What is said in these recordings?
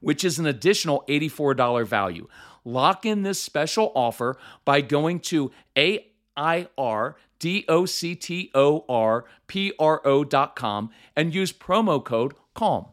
which is an additional $84 value. Lock in this special offer by going to a i r d o c t o r p r o dot com and use promo code CALM.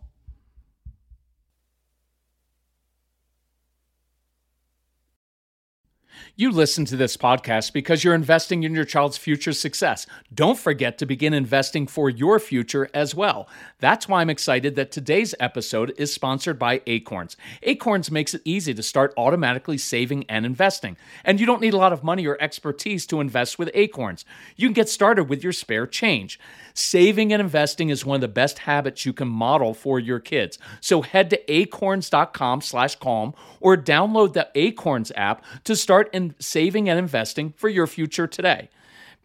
You listen to this podcast because you're investing in your child's future success. Don't forget to begin investing for your future as well. That's why I'm excited that today's episode is sponsored by Acorns. Acorns makes it easy to start automatically saving and investing. And you don't need a lot of money or expertise to invest with Acorns. You can get started with your spare change. Saving and investing is one of the best habits you can model for your kids. So head to acorns.com slash calm or download the Acorns app to start in saving and investing for your future today.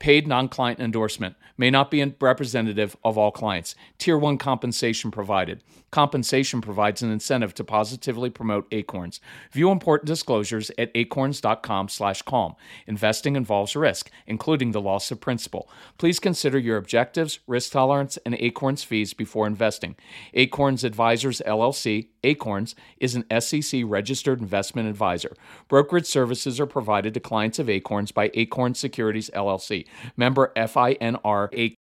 Paid non client endorsement may not be representative of all clients. Tier 1 compensation provided. Compensation provides an incentive to positively promote Acorns. View important disclosures at acorns.com/calm. Investing involves risk, including the loss of principal. Please consider your objectives, risk tolerance, and Acorns fees before investing. Acorns Advisors LLC, Acorns, is an SEC registered investment advisor. Brokerage services are provided to clients of Acorns by Acorns Securities LLC, member FINRA.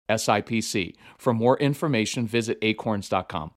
For more information, visit acorns.com.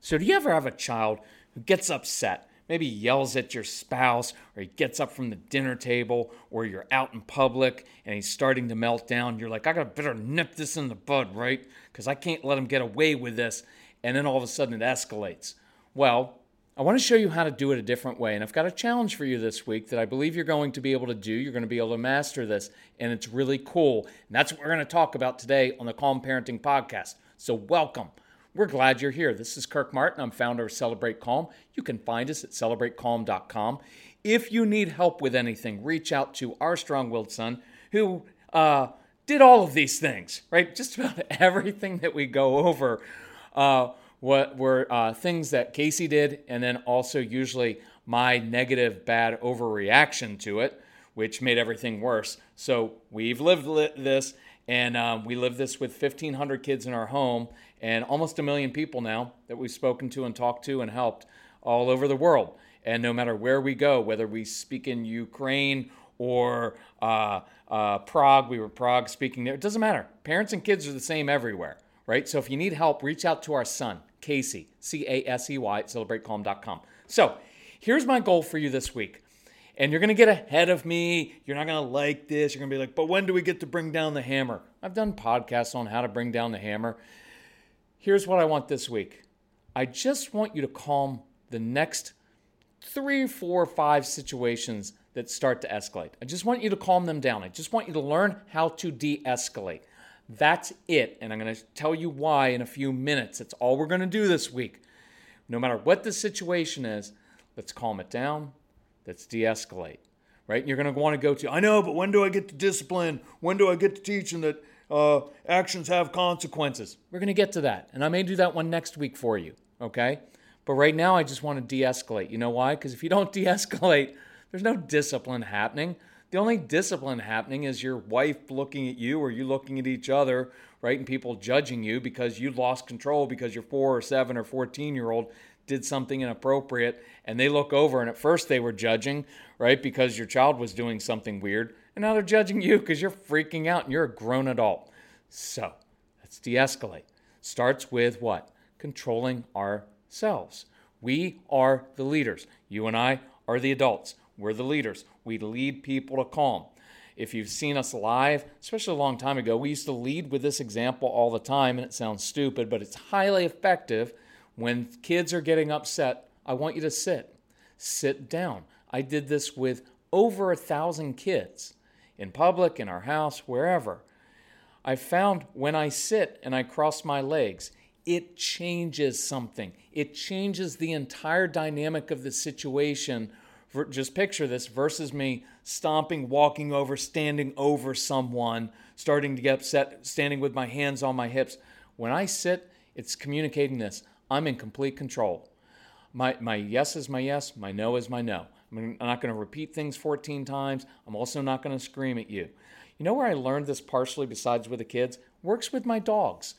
So, do you ever have a child who gets upset? Maybe yells at your spouse, or he gets up from the dinner table, or you're out in public and he's starting to melt down. You're like, I gotta better nip this in the bud, right? Because I can't let him get away with this. And then all of a sudden it escalates. Well, I want to show you how to do it a different way. And I've got a challenge for you this week that I believe you're going to be able to do. You're going to be able to master this, and it's really cool. And that's what we're going to talk about today on the Calm Parenting Podcast. So, welcome. We're glad you're here. This is Kirk Martin. I'm founder of Celebrate Calm. You can find us at celebratecalm.com. If you need help with anything, reach out to our strong willed son who uh, did all of these things, right? Just about everything that we go over uh, what were uh, things that Casey did, and then also usually my negative, bad overreaction to it, which made everything worse. So we've lived this, and um, we live this with 1,500 kids in our home and almost a million people now that we've spoken to and talked to and helped all over the world. And no matter where we go, whether we speak in Ukraine or uh, uh, Prague, we were Prague speaking there, it doesn't matter. Parents and kids are the same everywhere, right? So if you need help, reach out to our son, Casey, C A S E Y, at celebratecalm.com. So here's my goal for you this week. And you're going to get ahead of me. You're not going to like this. You're going to be like, but when do we get to bring down the hammer? I've done podcasts on how to bring down the hammer. Here's what I want this week I just want you to calm the next three, four, five situations that start to escalate. I just want you to calm them down. I just want you to learn how to de escalate. That's it. And I'm going to tell you why in a few minutes. That's all we're going to do this week. No matter what the situation is, let's calm it down. Let's de escalate. Right? You're going to want to go to, I know, but when do I get to discipline? When do I get to teach them that uh, actions have consequences. We're going to get to that. And I may do that one next week for you, okay? But right now, I just want to de escalate. You know why? Because if you don't de escalate, there's no discipline happening. The only discipline happening is your wife looking at you or you looking at each other, right? And people judging you because you lost control because your four or seven or 14 year old did something inappropriate and they look over and at first they were judging, right? Because your child was doing something weird. And now they're judging you because you're freaking out and you're a grown adult. So let's de escalate. Starts with what? Controlling ourselves. We are the leaders. You and I are the adults. We're the leaders. We lead people to calm. if you've seen us live, especially a long time ago, we used to lead with this example all the time, and it sounds stupid, but it's highly effective. When kids are getting upset, I want you to sit. Sit down. I did this with over a thousand kids in public, in our house, wherever. I found when I sit and I cross my legs, it changes something. It changes the entire dynamic of the situation. Just picture this versus me stomping, walking over, standing over someone, starting to get upset, standing with my hands on my hips. When I sit, it's communicating this I'm in complete control. My, my yes is my yes, my no is my no. I'm not going to repeat things 14 times. I'm also not going to scream at you. You know where I learned this partially besides with the kids? Works with my dogs.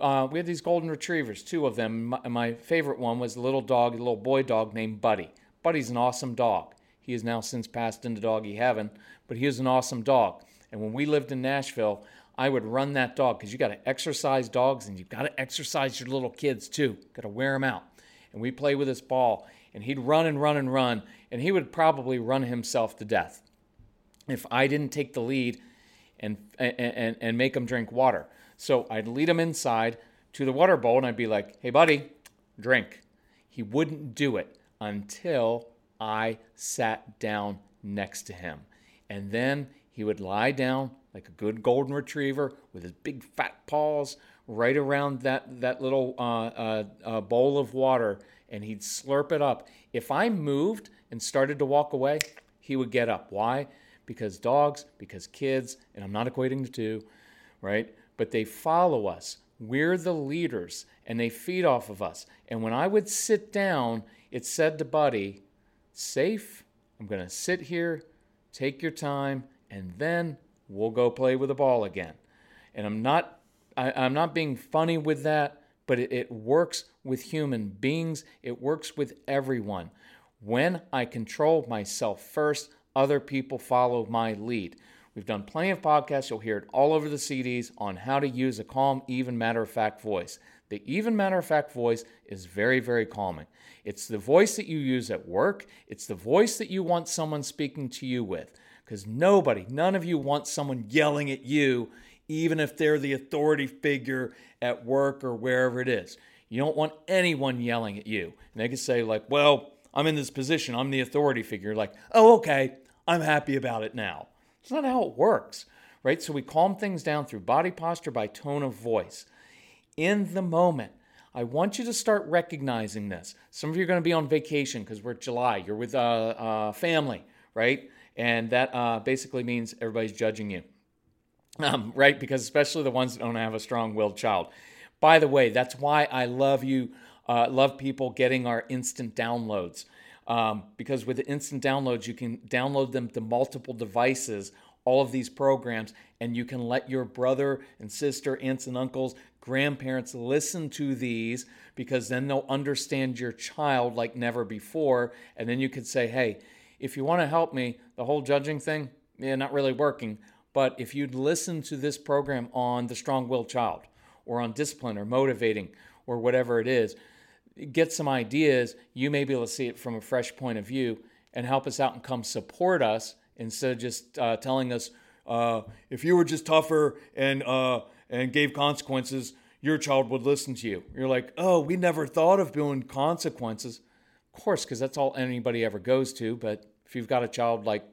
Uh, we had these golden retrievers, two of them. My, my favorite one was a little dog, a little boy dog named Buddy. Buddy's an awesome dog. He has now since passed into doggy heaven, but he was an awesome dog. And when we lived in Nashville, I would run that dog because you got to exercise dogs and you've got to exercise your little kids too. Got to wear them out. And we play with this ball, and he'd run and run and run, and he would probably run himself to death if I didn't take the lead and, and, and make him drink water. So I'd lead him inside to the water bowl and I'd be like, hey, buddy, drink. He wouldn't do it until I sat down next to him. And then he would lie down like a good golden retriever with his big fat paws right around that, that little uh, uh, uh, bowl of water and he'd slurp it up. If I moved and started to walk away, he would get up. Why? Because dogs, because kids, and I'm not equating the two, right? But they follow us. We're the leaders and they feed off of us. And when I would sit down, it said to Buddy, safe. I'm going to sit here, take your time, and then we'll go play with the ball again. And I'm not, I, am not being funny with that, but it, it works with human beings. It works with everyone. When I control myself first, other people follow my lead. We've done plenty of podcasts. You'll hear it all over the CDs on how to use a calm, even matter of fact voice. The even matter of fact voice is very, very calming. It's the voice that you use at work, it's the voice that you want someone speaking to you with. Because nobody, none of you want someone yelling at you, even if they're the authority figure at work or wherever it is. You don't want anyone yelling at you. And they can say, like, well, I'm in this position, I'm the authority figure. Like, oh, okay, I'm happy about it now. It's not how it works, right? So we calm things down through body posture by tone of voice in the moment. I want you to start recognizing this. Some of you are going to be on vacation because we're July. You're with a uh, uh, family, right? And that uh, basically means everybody's judging you, um, right? Because especially the ones that don't have a strong-willed child. By the way, that's why I love you, uh, love people getting our instant downloads. Um, because with the instant downloads, you can download them to multiple devices all of these programs, and you can let your brother and sister, aunts and uncles, grandparents listen to these because then they'll understand your child like never before. And then you could say, hey, if you want to help me, the whole judging thing, yeah, not really working. But if you'd listen to this program on the strong willed child or on discipline or motivating or whatever it is, get some ideas, you may be able to see it from a fresh point of view and help us out and come support us instead of just uh, telling us uh, if you were just tougher and uh, and gave consequences, your child would listen to you. You're like, oh, we never thought of doing consequences. Of course, because that's all anybody ever goes to. But if you've got a child like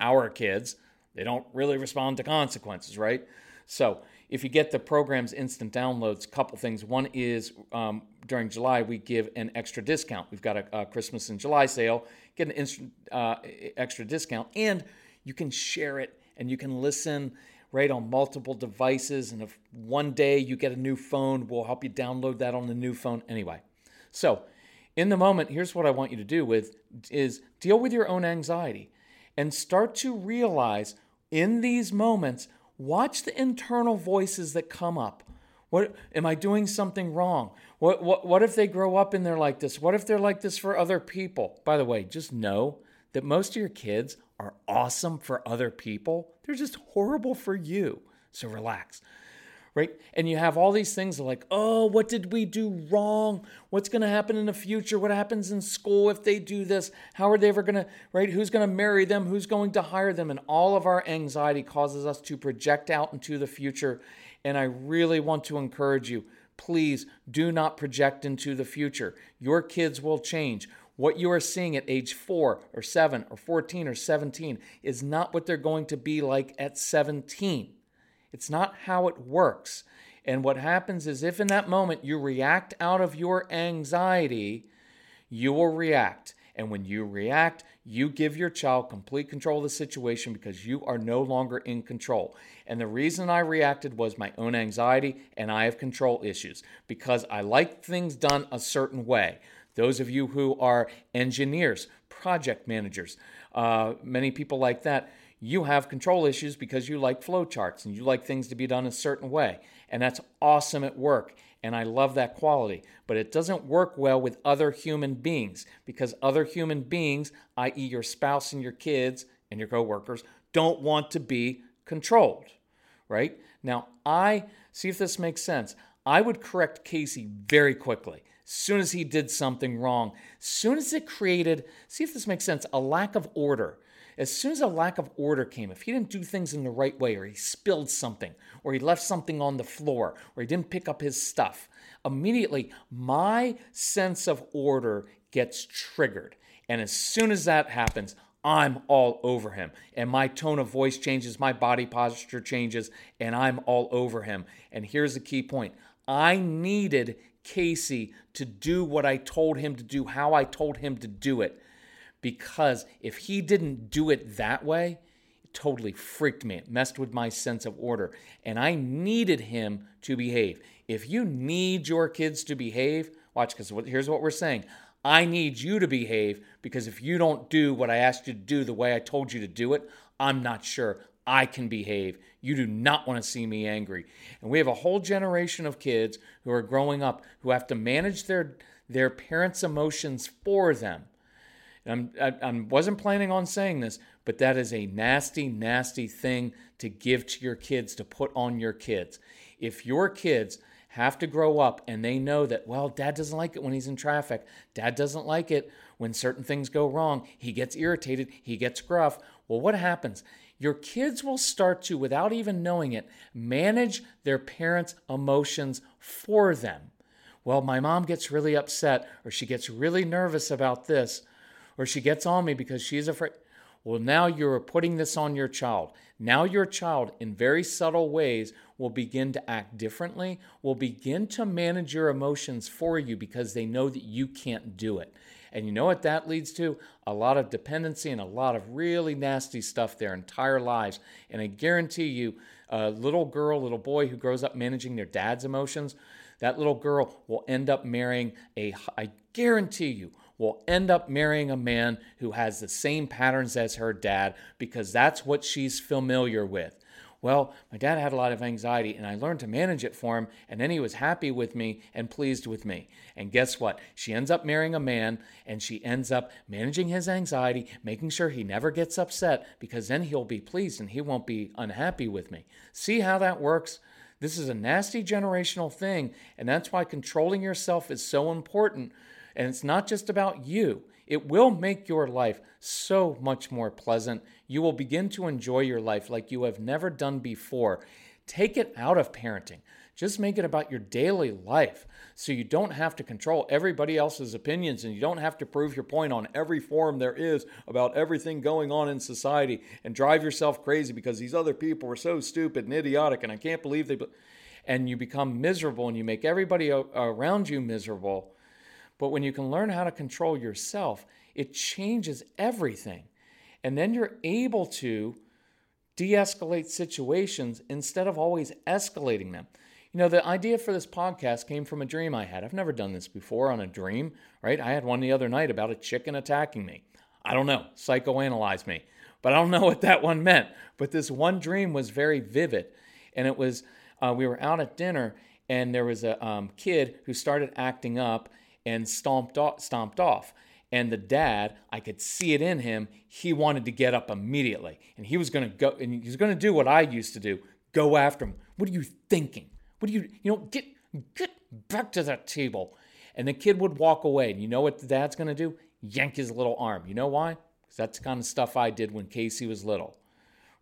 our kids, they don't really respond to consequences, right? So if you get the program's instant downloads, a couple things. One is um, during July, we give an extra discount. We've got a, a Christmas and July sale, get an instant, uh, extra discount, and you can share it and you can listen right on multiple devices. And if one day you get a new phone, we'll help you download that on the new phone anyway. So, in the moment, here's what I want you to do with is deal with your own anxiety and start to realize in these moments Watch the internal voices that come up. What am I doing something wrong? What, what, what if they grow up and they're like this? What if they're like this for other people? By the way, just know that most of your kids are awesome for other people. They're just horrible for you. So relax. right? And you have all these things like, oh, what did we do wrong? What's going to happen in the future? What happens in school if they do this? How are they ever going to, right? Who's going to marry them? Who's going to hire them? And all of our anxiety causes us to project out into the future. And I really want to encourage you please do not project into the future. Your kids will change. What you are seeing at age four or seven or 14 or 17 is not what they're going to be like at 17. It's not how it works. And what happens is if in that moment you react out of your anxiety, you will react. And when you react, you give your child complete control of the situation because you are no longer in control. And the reason I reacted was my own anxiety and I have control issues because I like things done a certain way. Those of you who are engineers, project managers, uh, many people like that, you have control issues because you like flowcharts and you like things to be done a certain way. And that's awesome at work. And I love that quality. But it doesn't work well with other human beings because other human beings, i.e., your spouse and your kids and your coworkers, don't want to be controlled, right? Now, I see if this makes sense. I would correct Casey very quickly soon as he did something wrong. Soon as it created, see if this makes sense, a lack of order as soon as a lack of order came, if he didn't do things in the right way, or he spilled something, or he left something on the floor, or he didn't pick up his stuff, immediately my sense of order gets triggered. And as soon as that happens, I'm all over him. And my tone of voice changes, my body posture changes, and I'm all over him. And here's the key point I needed Casey to do what I told him to do, how I told him to do it because if he didn't do it that way, it totally freaked me. It messed with my sense of order. And I needed him to behave. If you need your kids to behave, watch, because here's what we're saying I need you to behave because if you don't do what I asked you to do the way I told you to do it, I'm not sure I can behave. You do not want to see me angry. And we have a whole generation of kids who are growing up who have to manage their, their parents' emotions for them. I'm, I, I wasn't planning on saying this, but that is a nasty, nasty thing to give to your kids, to put on your kids. If your kids have to grow up and they know that, well, dad doesn't like it when he's in traffic, dad doesn't like it when certain things go wrong, he gets irritated, he gets gruff. Well, what happens? Your kids will start to, without even knowing it, manage their parents' emotions for them. Well, my mom gets really upset or she gets really nervous about this or she gets on me because she's afraid. Well, now you're putting this on your child. Now your child, in very subtle ways, will begin to act differently, will begin to manage your emotions for you because they know that you can't do it. And you know what that leads to? A lot of dependency and a lot of really nasty stuff their entire lives. And I guarantee you, a little girl, little boy who grows up managing their dad's emotions, that little girl will end up marrying a, I guarantee you, will end up marrying a man who has the same patterns as her dad because that's what she's familiar with. Well, my dad had a lot of anxiety and I learned to manage it for him, and then he was happy with me and pleased with me. And guess what? She ends up marrying a man and she ends up managing his anxiety, making sure he never gets upset because then he'll be pleased and he won't be unhappy with me. See how that works? This is a nasty generational thing, and that's why controlling yourself is so important and it's not just about you. It will make your life so much more pleasant. You will begin to enjoy your life like you have never done before. Take it out of parenting. Just make it about your daily life so you don't have to control everybody else's opinions and you don't have to prove your point on every forum there is about everything going on in society and drive yourself crazy because these other people are so stupid and idiotic and I can't believe they. And you become miserable and you make everybody around you miserable but when you can learn how to control yourself, it changes everything. And then you're able to de escalate situations instead of always escalating them. You know, the idea for this podcast came from a dream I had. I've never done this before on a dream, right? I had one the other night about a chicken attacking me. I don't know, psychoanalyze me, but I don't know what that one meant. But this one dream was very vivid. And it was, uh, we were out at dinner, and there was a um, kid who started acting up and stomped off, stomped off. And the dad, I could see it in him. He wanted to get up immediately, and he was going to go, and he was going to do what I used to do: go after him. What are you thinking? What are you, you know, get, get back to that table. And the kid would walk away. And you know what the dad's going to do? Yank his little arm. You know why? Because that's the kind of stuff I did when Casey was little,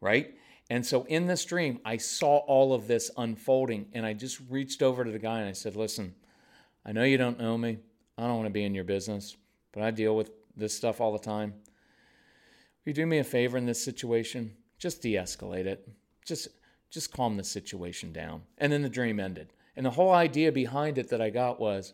right? And so in this dream, I saw all of this unfolding. And I just reached over to the guy and I said, Listen, I know you don't know me. I don't want to be in your business, but I deal with this stuff all the time. Will you do me a favor in this situation? Just de escalate it. Just just calm the situation down. And then the dream ended. And the whole idea behind it that I got was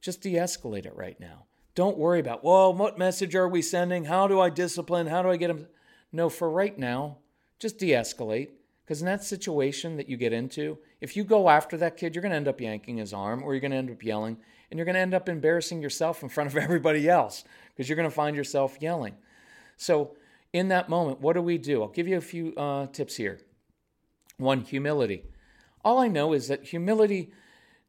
just de escalate it right now. Don't worry about, well, what message are we sending? How do I discipline? How do I get them? No, for right now, just de escalate. Because in that situation that you get into, if you go after that kid, you're going to end up yanking his arm or you're going to end up yelling and you're going to end up embarrassing yourself in front of everybody else because you're going to find yourself yelling. So, in that moment, what do we do? I'll give you a few uh, tips here. One, humility. All I know is that humility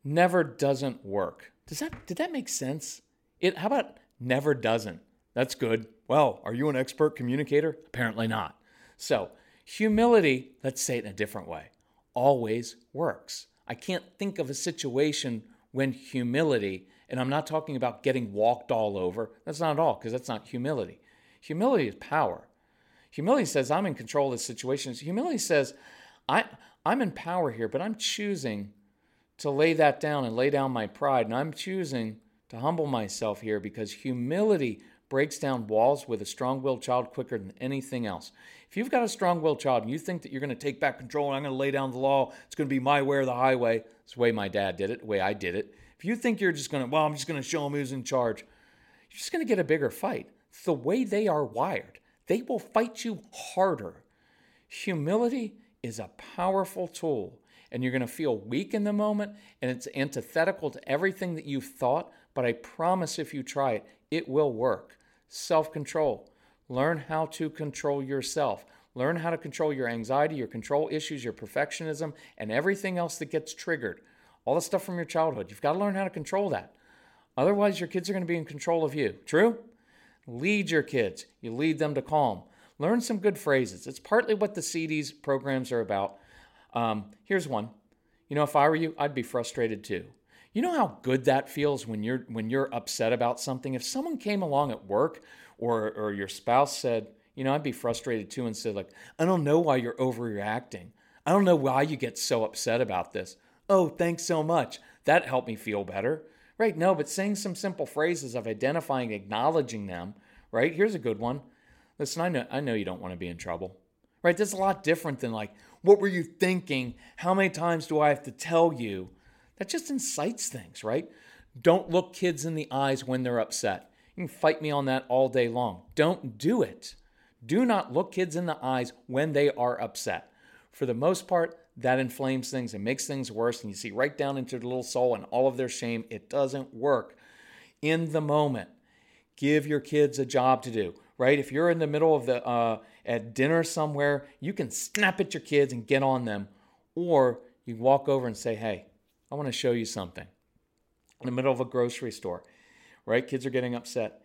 never doesn't work. Does that did that make sense? It how about never doesn't? That's good. Well, are you an expert communicator? Apparently not. So, humility, let's say it in a different way, always works. I can't think of a situation when humility, and I'm not talking about getting walked all over. That's not at all, because that's not humility. Humility is power. Humility says, I'm in control of the situation. Humility says, I, I'm in power here, but I'm choosing to lay that down and lay down my pride. And I'm choosing to humble myself here because humility breaks down walls with a strong willed child quicker than anything else. If you've got a strong willed child and you think that you're going to take back control and I'm going to lay down the law, it's going to be my way or the highway, it's the way my dad did it, the way I did it. If you think you're just going to, well, I'm just going to show them who's in charge, you're just going to get a bigger fight. It's the way they are wired. They will fight you harder. Humility is a powerful tool, and you're going to feel weak in the moment, and it's antithetical to everything that you've thought. But I promise if you try it, it will work. Self control. Learn how to control yourself. Learn how to control your anxiety, your control issues, your perfectionism, and everything else that gets triggered. All the stuff from your childhood. You've got to learn how to control that. Otherwise, your kids are going to be in control of you. True? Lead your kids. You lead them to calm. Learn some good phrases. It's partly what the CDs programs are about. Um, here's one. You know, if I were you, I'd be frustrated too. You know how good that feels when you're when you're upset about something. If someone came along at work, or or your spouse said, you know, I'd be frustrated too, and said like, I don't know why you're overreacting. I don't know why you get so upset about this. Oh, thanks so much. That helped me feel better. Right? No, but saying some simple phrases of identifying, acknowledging them. Right? Here's a good one. Listen, I know, I know you don't want to be in trouble, right? That's a lot different than like, what were you thinking? How many times do I have to tell you? That just incites things, right? Don't look kids in the eyes when they're upset. You can fight me on that all day long. Don't do it. Do not look kids in the eyes when they are upset. For the most part, that inflames things and makes things worse, and you see right down into the little soul and all of their shame. It doesn't work. In the moment, give your kids a job to do right? If you're in the middle of the uh, at dinner somewhere, you can snap at your kids and get on them, or you walk over and say, "Hey, I want to show you something." In the middle of a grocery store, right? Kids are getting upset.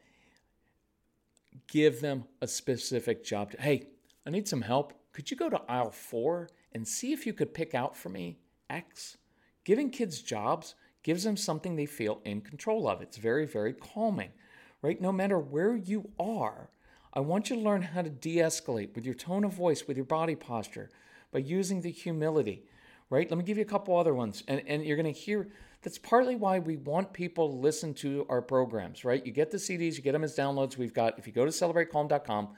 Give them a specific job. To, hey, I need some help. Could you go to aisle four and see if you could pick out for me X? Giving kids jobs gives them something they feel in control of. It's very, very calming, right? No matter where you are, I want you to learn how to de escalate with your tone of voice, with your body posture, by using the humility, right? Let me give you a couple other ones. And, and you're going to hear that's partly why we want people to listen to our programs, right? You get the CDs, you get them as downloads. We've got, if you go to celebratecalm.com,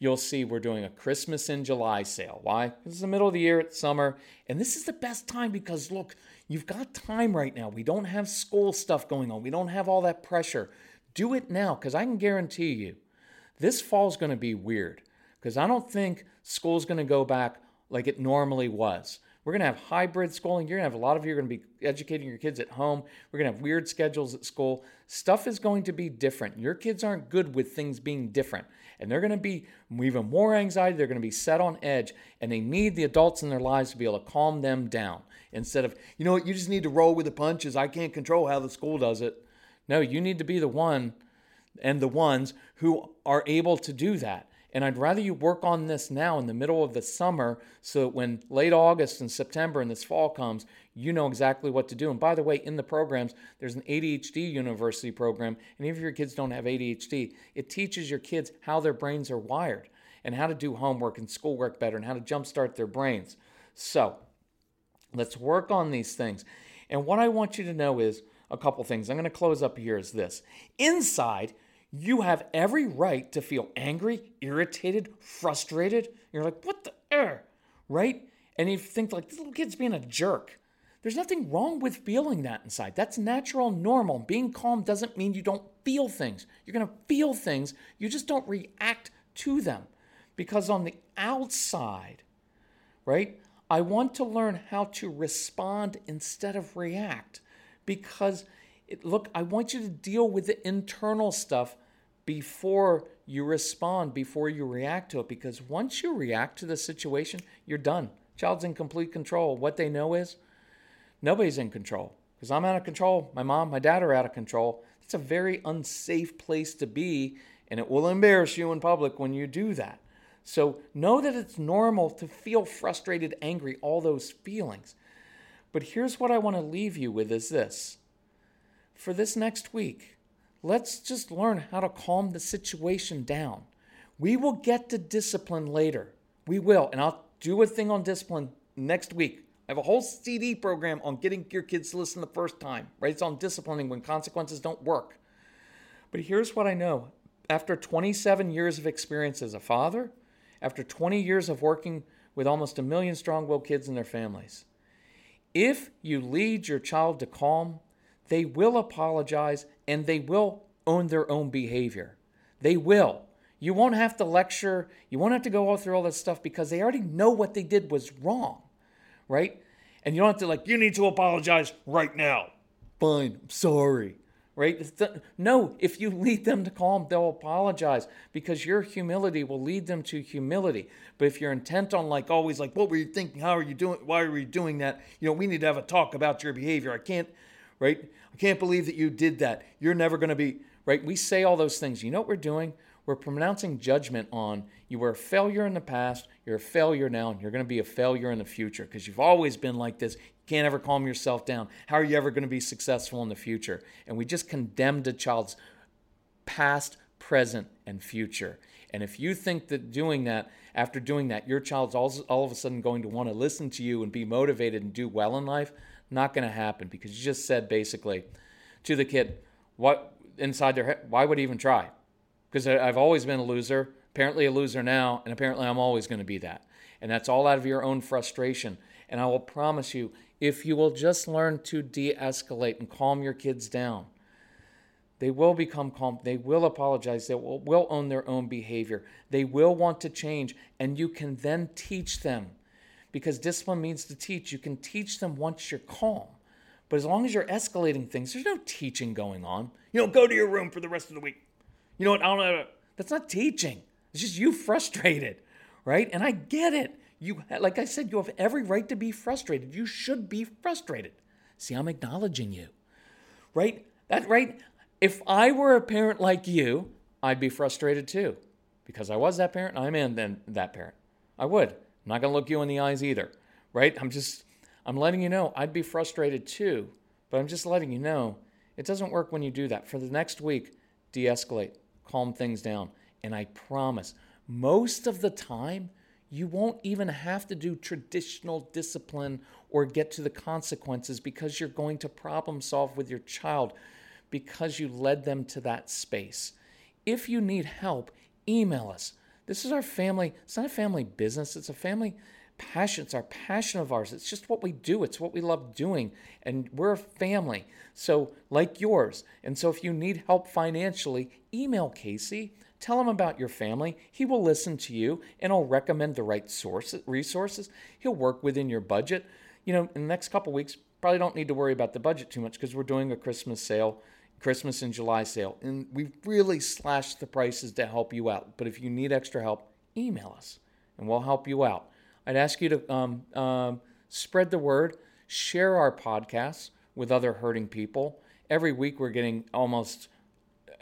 you'll see we're doing a Christmas in July sale. Why? Because it's the middle of the year, it's summer, and this is the best time because look, you've got time right now. We don't have school stuff going on, we don't have all that pressure. Do it now because I can guarantee you this fall is going to be weird because I don't think school's going to go back like it normally was. We're going to have hybrid schooling. You're going to have a lot of you are going to be educating your kids at home. We're going to have weird schedules at school. Stuff is going to be different. Your kids aren't good with things being different. And they're going to be even more anxiety. They're going to be set on edge. And they need the adults in their lives to be able to calm them down instead of, you know what, you just need to roll with the punches. I can't control how the school does it. No, you need to be the one and the ones who are able to do that. And I'd rather you work on this now in the middle of the summer so that when late August and September and this fall comes, you know exactly what to do. And by the way, in the programs, there's an ADHD university program. And even if your kids don't have ADHD, it teaches your kids how their brains are wired and how to do homework and schoolwork better and how to jumpstart their brains. So let's work on these things. And what I want you to know is a couple things. I'm going to close up here is this. Inside, you have every right to feel angry, irritated, frustrated. You're like, what the air? Right? And you think like this little kid's being a jerk. There's nothing wrong with feeling that inside. That's natural, normal. Being calm doesn't mean you don't feel things. You're to feel things, you just don't react to them. Because on the outside, right, I want to learn how to respond instead of react. Because it, look, I want you to deal with the internal stuff before you respond, before you react to it. Because once you react to the situation, you're done. Child's in complete control. What they know is nobody's in control. Because I'm out of control. My mom, my dad are out of control. It's a very unsafe place to be, and it will embarrass you in public when you do that. So know that it's normal to feel frustrated, angry, all those feelings. But here's what I want to leave you with is this for this next week, let's just learn how to calm the situation down. We will get to discipline later. We will. And I'll do a thing on discipline next week. I have a whole CD program on getting your kids to listen the first time, right? It's on disciplining when consequences don't work. But here's what I know after 27 years of experience as a father, after 20 years of working with almost a million strong willed kids and their families, if you lead your child to calm, they will apologize and they will own their own behavior. They will. You won't have to lecture, you won't have to go all through all this stuff because they already know what they did was wrong, right? And you don't have to, like, you need to apologize right now. Fine, I'm sorry, right? No, if you lead them to calm, they'll apologize because your humility will lead them to humility. But if you're intent on, like, always, like, what were you thinking? How are you doing? Why are you doing that? You know, we need to have a talk about your behavior. I can't right? I can't believe that you did that. You're never going to be, right? We say all those things. You know what we're doing? We're pronouncing judgment on you were a failure in the past, you're a failure now, and you're going to be a failure in the future because you've always been like this. You can't ever calm yourself down. How are you ever going to be successful in the future? And we just condemned a child's past, present, and future. And if you think that doing that, after doing that, your child's all, all of a sudden going to want to listen to you and be motivated and do well in life, not going to happen because you just said basically to the kid, what inside their head, why would he even try? Because I've always been a loser, apparently a loser now, and apparently I'm always going to be that. And that's all out of your own frustration. And I will promise you, if you will just learn to de escalate and calm your kids down, they will become calm. They will apologize. They will, will own their own behavior. They will want to change. And you can then teach them because discipline means to teach. You can teach them once you're calm. But as long as you're escalating things, there's no teaching going on. You know, go to your room for the rest of the week. You know what? I don't know. That's not teaching. It's just you frustrated, right? And I get it. You, like I said, you have every right to be frustrated. You should be frustrated. See, I'm acknowledging you, right? That right. If I were a parent like you, I'd be frustrated too, because I was that parent. I'm in then that parent. I would. I'm not going to look you in the eyes either, right? I'm just, I'm letting you know I'd be frustrated too, but I'm just letting you know it doesn't work when you do that. For the next week, de escalate, calm things down. And I promise, most of the time, you won't even have to do traditional discipline or get to the consequences because you're going to problem solve with your child because you led them to that space. If you need help, email us this is our family. It's not a family business, it's a family passion. It's our passion of ours. It's just what we do, it's what we love doing. And we're a family. So, like yours. And so, if you need help financially, email Casey. Tell him about your family. He will listen to you and he'll recommend the right sources, resources. He'll work within your budget. You know, in the next couple weeks, probably don't need to worry about the budget too much because we're doing a Christmas sale Christmas and July sale. And we've really slashed the prices to help you out. But if you need extra help, email us and we'll help you out. I'd ask you to um, um, spread the word, share our podcasts with other hurting people. Every week we're getting almost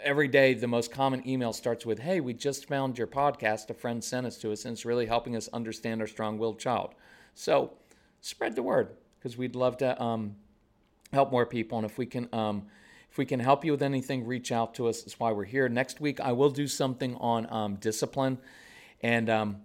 every day the most common email starts with, Hey, we just found your podcast. A friend sent us to us, and it's really helping us understand our strong willed child. So spread the word because we'd love to um, help more people. And if we can, um, if we can help you with anything, reach out to us. That's why we're here. Next week, I will do something on um, discipline, and um,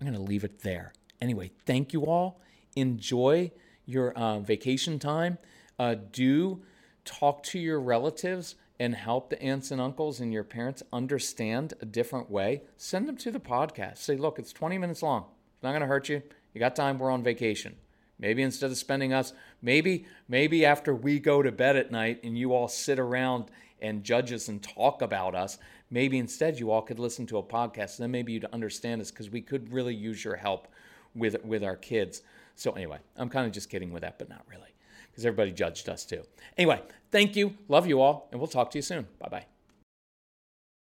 I'm going to leave it there. Anyway, thank you all. Enjoy your uh, vacation time. Uh, do talk to your relatives and help the aunts and uncles and your parents understand a different way. Send them to the podcast. Say, look, it's 20 minutes long. It's not going to hurt you. You got time. We're on vacation. Maybe instead of spending us, maybe maybe after we go to bed at night and you all sit around and judge us and talk about us, maybe instead you all could listen to a podcast. And then maybe you'd understand us because we could really use your help with with our kids. So anyway, I'm kind of just kidding with that, but not really because everybody judged us too. Anyway, thank you. Love you all, and we'll talk to you soon. Bye bye.